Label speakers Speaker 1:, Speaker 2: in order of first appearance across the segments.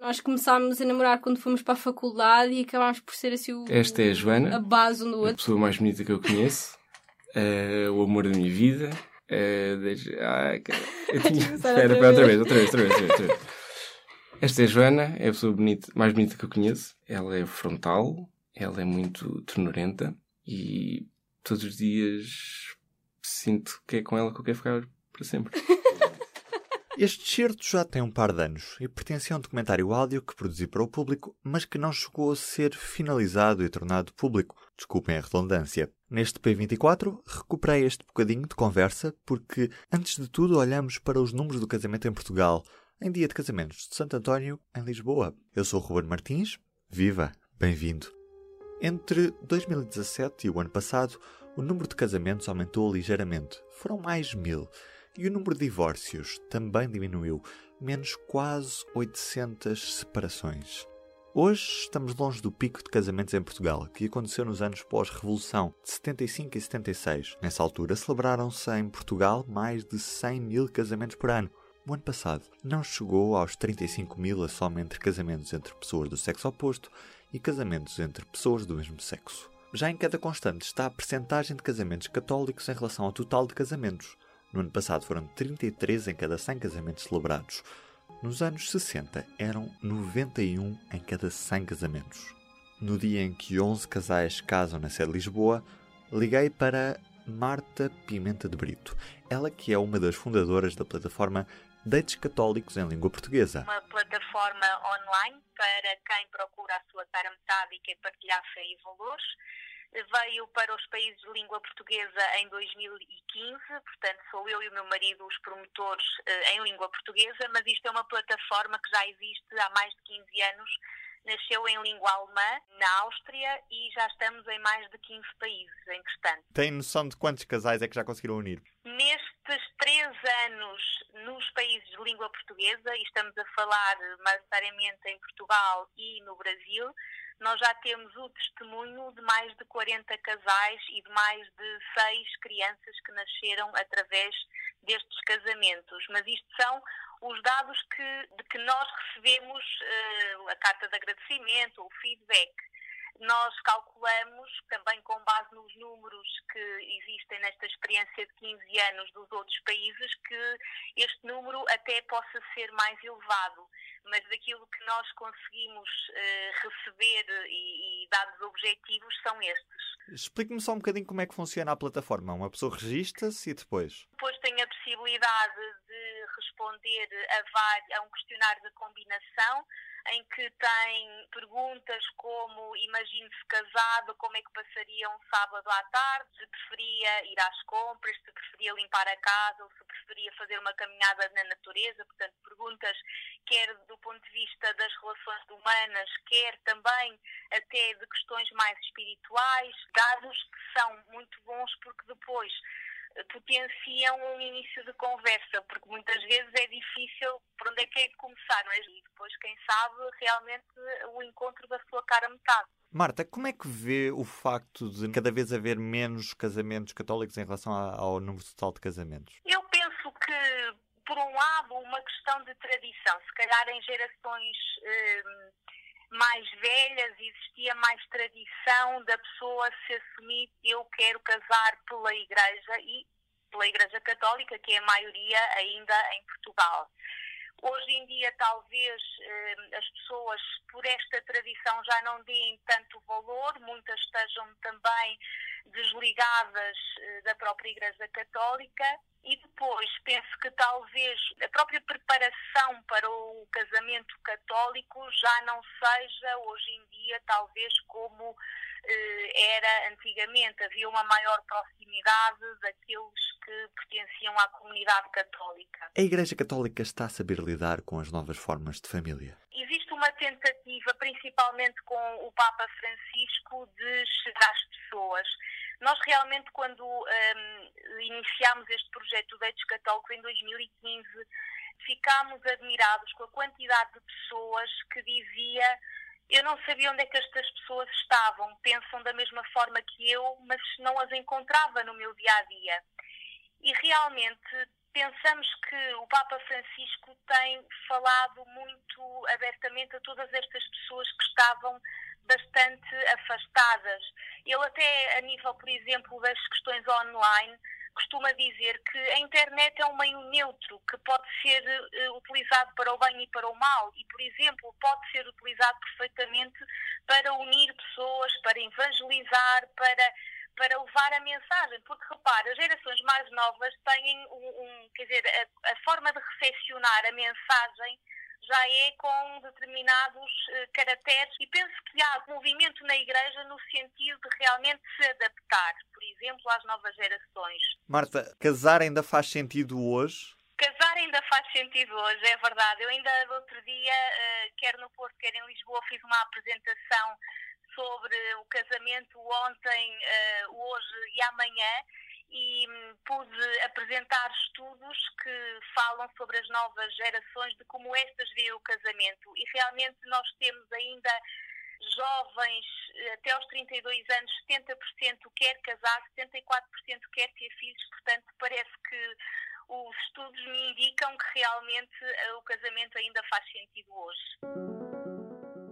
Speaker 1: Nós começámos a namorar quando fomos para a faculdade e acabámos por ser assim o,
Speaker 2: Esta é a Joana,
Speaker 1: a base um do
Speaker 2: a
Speaker 1: outro.
Speaker 2: pessoa mais bonita que eu conheço, eh, o amor da minha vida. eh, desde... Ai, cara. Eu tinha... Espera,
Speaker 1: outra
Speaker 2: outra
Speaker 1: vez.
Speaker 2: vez, outra vez, outra vez, outra vez. Esta é a Joana, é a pessoa bonita, mais bonita que eu conheço. Ela é frontal, ela é muito ternurenta e todos os dias sinto que é com ela que eu quero ficar para sempre.
Speaker 3: Este certo já tem um par de anos e pertence a um documentário áudio que produzi para o público, mas que não chegou a ser finalizado e tornado público. Desculpem a redundância. Neste P24, recuperei este bocadinho de conversa porque, antes de tudo, olhamos para os números do casamento em Portugal, em dia de casamentos de Santo António, em Lisboa. Eu sou o Ruben Martins. Viva! Bem-vindo! Entre 2017 e o ano passado, o número de casamentos aumentou ligeiramente. Foram mais mil. E o número de divórcios também diminuiu, menos quase 800 separações. Hoje estamos longe do pico de casamentos em Portugal, que aconteceu nos anos pós-Revolução, de 75 e 76. Nessa altura celebraram-se em Portugal mais de 100 mil casamentos por ano. O ano passado não chegou aos 35 mil a soma entre casamentos entre pessoas do sexo oposto e casamentos entre pessoas do mesmo sexo. Já em cada constante está a percentagem de casamentos católicos em relação ao total de casamentos. No ano passado foram 33 em cada 100 casamentos celebrados. Nos anos 60 eram 91 em cada 100 casamentos. No dia em que 11 casais casam na sede de Lisboa, liguei para Marta Pimenta de Brito, ela que é uma das fundadoras da plataforma Dates Católicos em Língua Portuguesa.
Speaker 4: uma plataforma online para quem procura a sua cara metade e quer partilhar fé e valores. Veio para os países de língua portuguesa em 2015, portanto sou eu e o meu marido os promotores eh, em língua portuguesa, mas isto é uma plataforma que já existe há mais de 15 anos. Nasceu em língua alemã, na Áustria, e já estamos em mais de 15 países em questão.
Speaker 3: Tem noção de quantos casais é que já conseguiram unir?
Speaker 4: Nestes três anos nos países de língua portuguesa, e estamos a falar maioritariamente em Portugal e no Brasil, nós já temos o testemunho de mais de 40 casais e de mais de seis crianças que nasceram através destes casamentos. Mas isto são os dados que, de que nós recebemos eh, a carta de agradecimento, o feedback nós calculamos, também com base nos números que existem nesta experiência de 15 anos dos outros países, que este número até possa ser mais elevado. Mas daquilo que nós conseguimos eh, receber e, e dados objetivos são estes.
Speaker 3: Explique-me só um bocadinho como é que funciona a plataforma. Uma pessoa registra-se e depois?
Speaker 4: Depois tem a possibilidade de responder a, a um questionário de combinação em que tem perguntas como imagine-se casado, como é que passaria um sábado à tarde, se preferia ir às compras, se preferia limpar a casa ou se preferia fazer uma caminhada na natureza, portanto perguntas quer do ponto de vista das relações humanas, quer também até de questões mais espirituais, dados que são muito bons porque depois potenciam um início de conversa, porque muitas vezes é difícil por onde é que é de começar, não é? E depois, quem sabe, realmente o encontro da sua cara metade.
Speaker 3: Marta, como é que vê o facto de cada vez haver menos casamentos católicos em relação ao número total de casamentos?
Speaker 4: Eu penso que, por um lado, uma questão de tradição. Se calhar em gerações hum, mais velhas existia mais tradição da pessoa se assumir eu quero casar pela Igreja e pela Igreja Católica, que é a maioria ainda em Portugal. Hoje em dia, talvez hum, as pessoas, por esta tradição, já não deem tanto valor, muitas estejam também desligadas eh, da própria Igreja Católica e depois penso que talvez a própria preparação para o casamento católico já não seja hoje em dia talvez como eh, era antigamente. Havia uma maior proximidade daqueles que pertenciam à comunidade católica.
Speaker 3: A Igreja Católica está a saber lidar com as novas formas de família?
Speaker 4: Existe uma tentativa, principalmente com o Papa Francisco, de chegar às pessoas. Nós realmente, quando um, iniciámos este projeto Deitos Católicos em 2015, ficámos admirados com a quantidade de pessoas que dizia eu não sabia onde é que estas pessoas estavam, pensam da mesma forma que eu, mas não as encontrava no meu dia a dia. Realmente pensamos que o Papa Francisco tem falado muito abertamente a todas estas pessoas que estavam bastante afastadas. Ele até a nível, por exemplo, das questões online, costuma dizer que a internet é um meio neutro que pode ser uh, utilizado para o bem e para o mal e, por exemplo, pode ser utilizado perfeitamente para unir pessoas, para evangelizar, para para levar a mensagem, porque repara, as gerações mais novas têm um, um quer dizer, a, a forma de recepcionar a mensagem já é com determinados uh, caracteres e penso que há movimento na Igreja no sentido de realmente se adaptar, por exemplo, às novas gerações.
Speaker 3: Marta, casar ainda faz sentido hoje?
Speaker 4: Casar ainda faz sentido hoje, é verdade. Eu ainda outro dia, uh, quer no Porto, quer em Lisboa, fiz uma apresentação sobre o casamento ontem, uh, hoje e amanhã e hum, pude apresentar estudos que falam sobre as novas gerações, de como estas veem o casamento. E realmente nós temos ainda jovens eh, até aos 32 anos, 70% quer casar, 74% quer ter filhos, portanto parece que os estudos me indicam que realmente eh, o casamento ainda faz sentido hoje.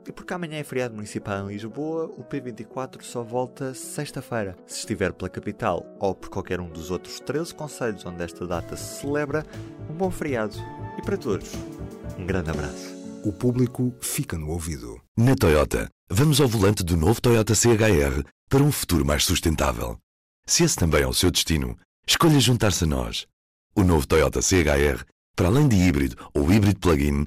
Speaker 3: E porque amanhã é feriado municipal em Lisboa, o P24 só volta sexta-feira. Se estiver pela capital ou por qualquer um dos outros 13 conselhos onde esta data se celebra, um bom feriado. E para todos, um grande abraço.
Speaker 5: O público fica no ouvido. Na Toyota, vamos ao volante do novo Toyota CHR para um futuro mais sustentável. Se esse também é o seu destino, escolha juntar-se a nós. O novo Toyota CHR, para além de híbrido ou híbrido plug-in,